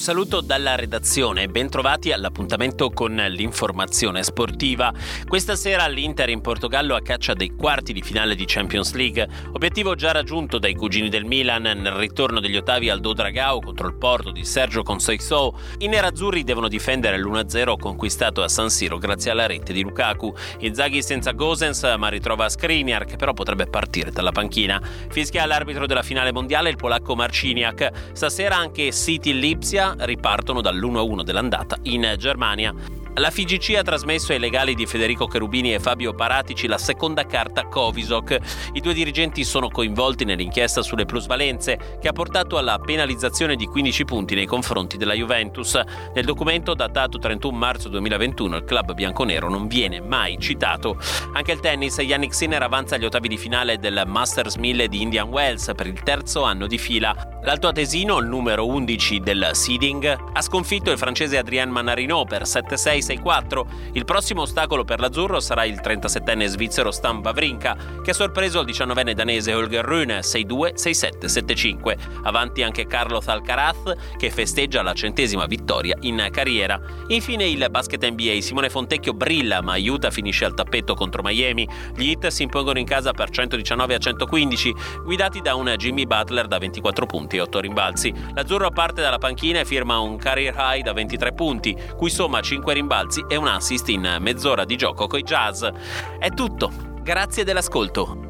Un saluto dalla redazione bentrovati all'appuntamento con l'informazione sportiva. Questa sera l'Inter in Portogallo a caccia dei quarti di finale di Champions League, obiettivo già raggiunto dai cugini del Milan nel ritorno degli ottavi al Dodragao contro il Porto di Sergio Conceição. I nerazzurri devono difendere l'1-0 conquistato a San Siro grazie alla rete di Lukaku. Inzaghi senza Gosens ma ritrova Skriniar che però potrebbe partire dalla panchina. Fischia l'arbitro della finale mondiale il polacco Marciniak. Stasera anche City Lipsia ripartono dall'1-1 dell'andata in Germania. La FIGC ha trasmesso ai legali di Federico Cherubini e Fabio Paratici la seconda carta Covisoc. I due dirigenti sono coinvolti nell'inchiesta sulle plusvalenze che ha portato alla penalizzazione di 15 punti nei confronti della Juventus. Nel documento datato 31 marzo 2021 il club bianconero non viene mai citato. Anche il tennis, Yannick Sinner avanza agli ottavi di finale del Masters 1000 di Indian Wells per il terzo anno di fila. L'altoatesino, il numero 11 del seeding, ha sconfitto il francese Adrien Manarino per 7-6-6-4. Il prossimo ostacolo per l'azzurro sarà il 37enne svizzero Stan Wawrinka, che ha sorpreso il 19enne danese Holger Rune 6-2-6-7-7-5. Avanti anche Carlos Alcaraz, che festeggia la centesima vittoria in carriera. Infine il basket NBA, Simone Fontecchio brilla, ma Utah finisce al tappeto contro Miami. Gli Heat si impongono in casa per 119 115, guidati da un Jimmy Butler da 24 punti e 8 rimbalzi. L'azzurro parte dalla panchina e firma un career high da 23 punti, cui somma 5 rimbalzi e un assist in mezz'ora di gioco coi Jazz. È tutto. Grazie dell'ascolto.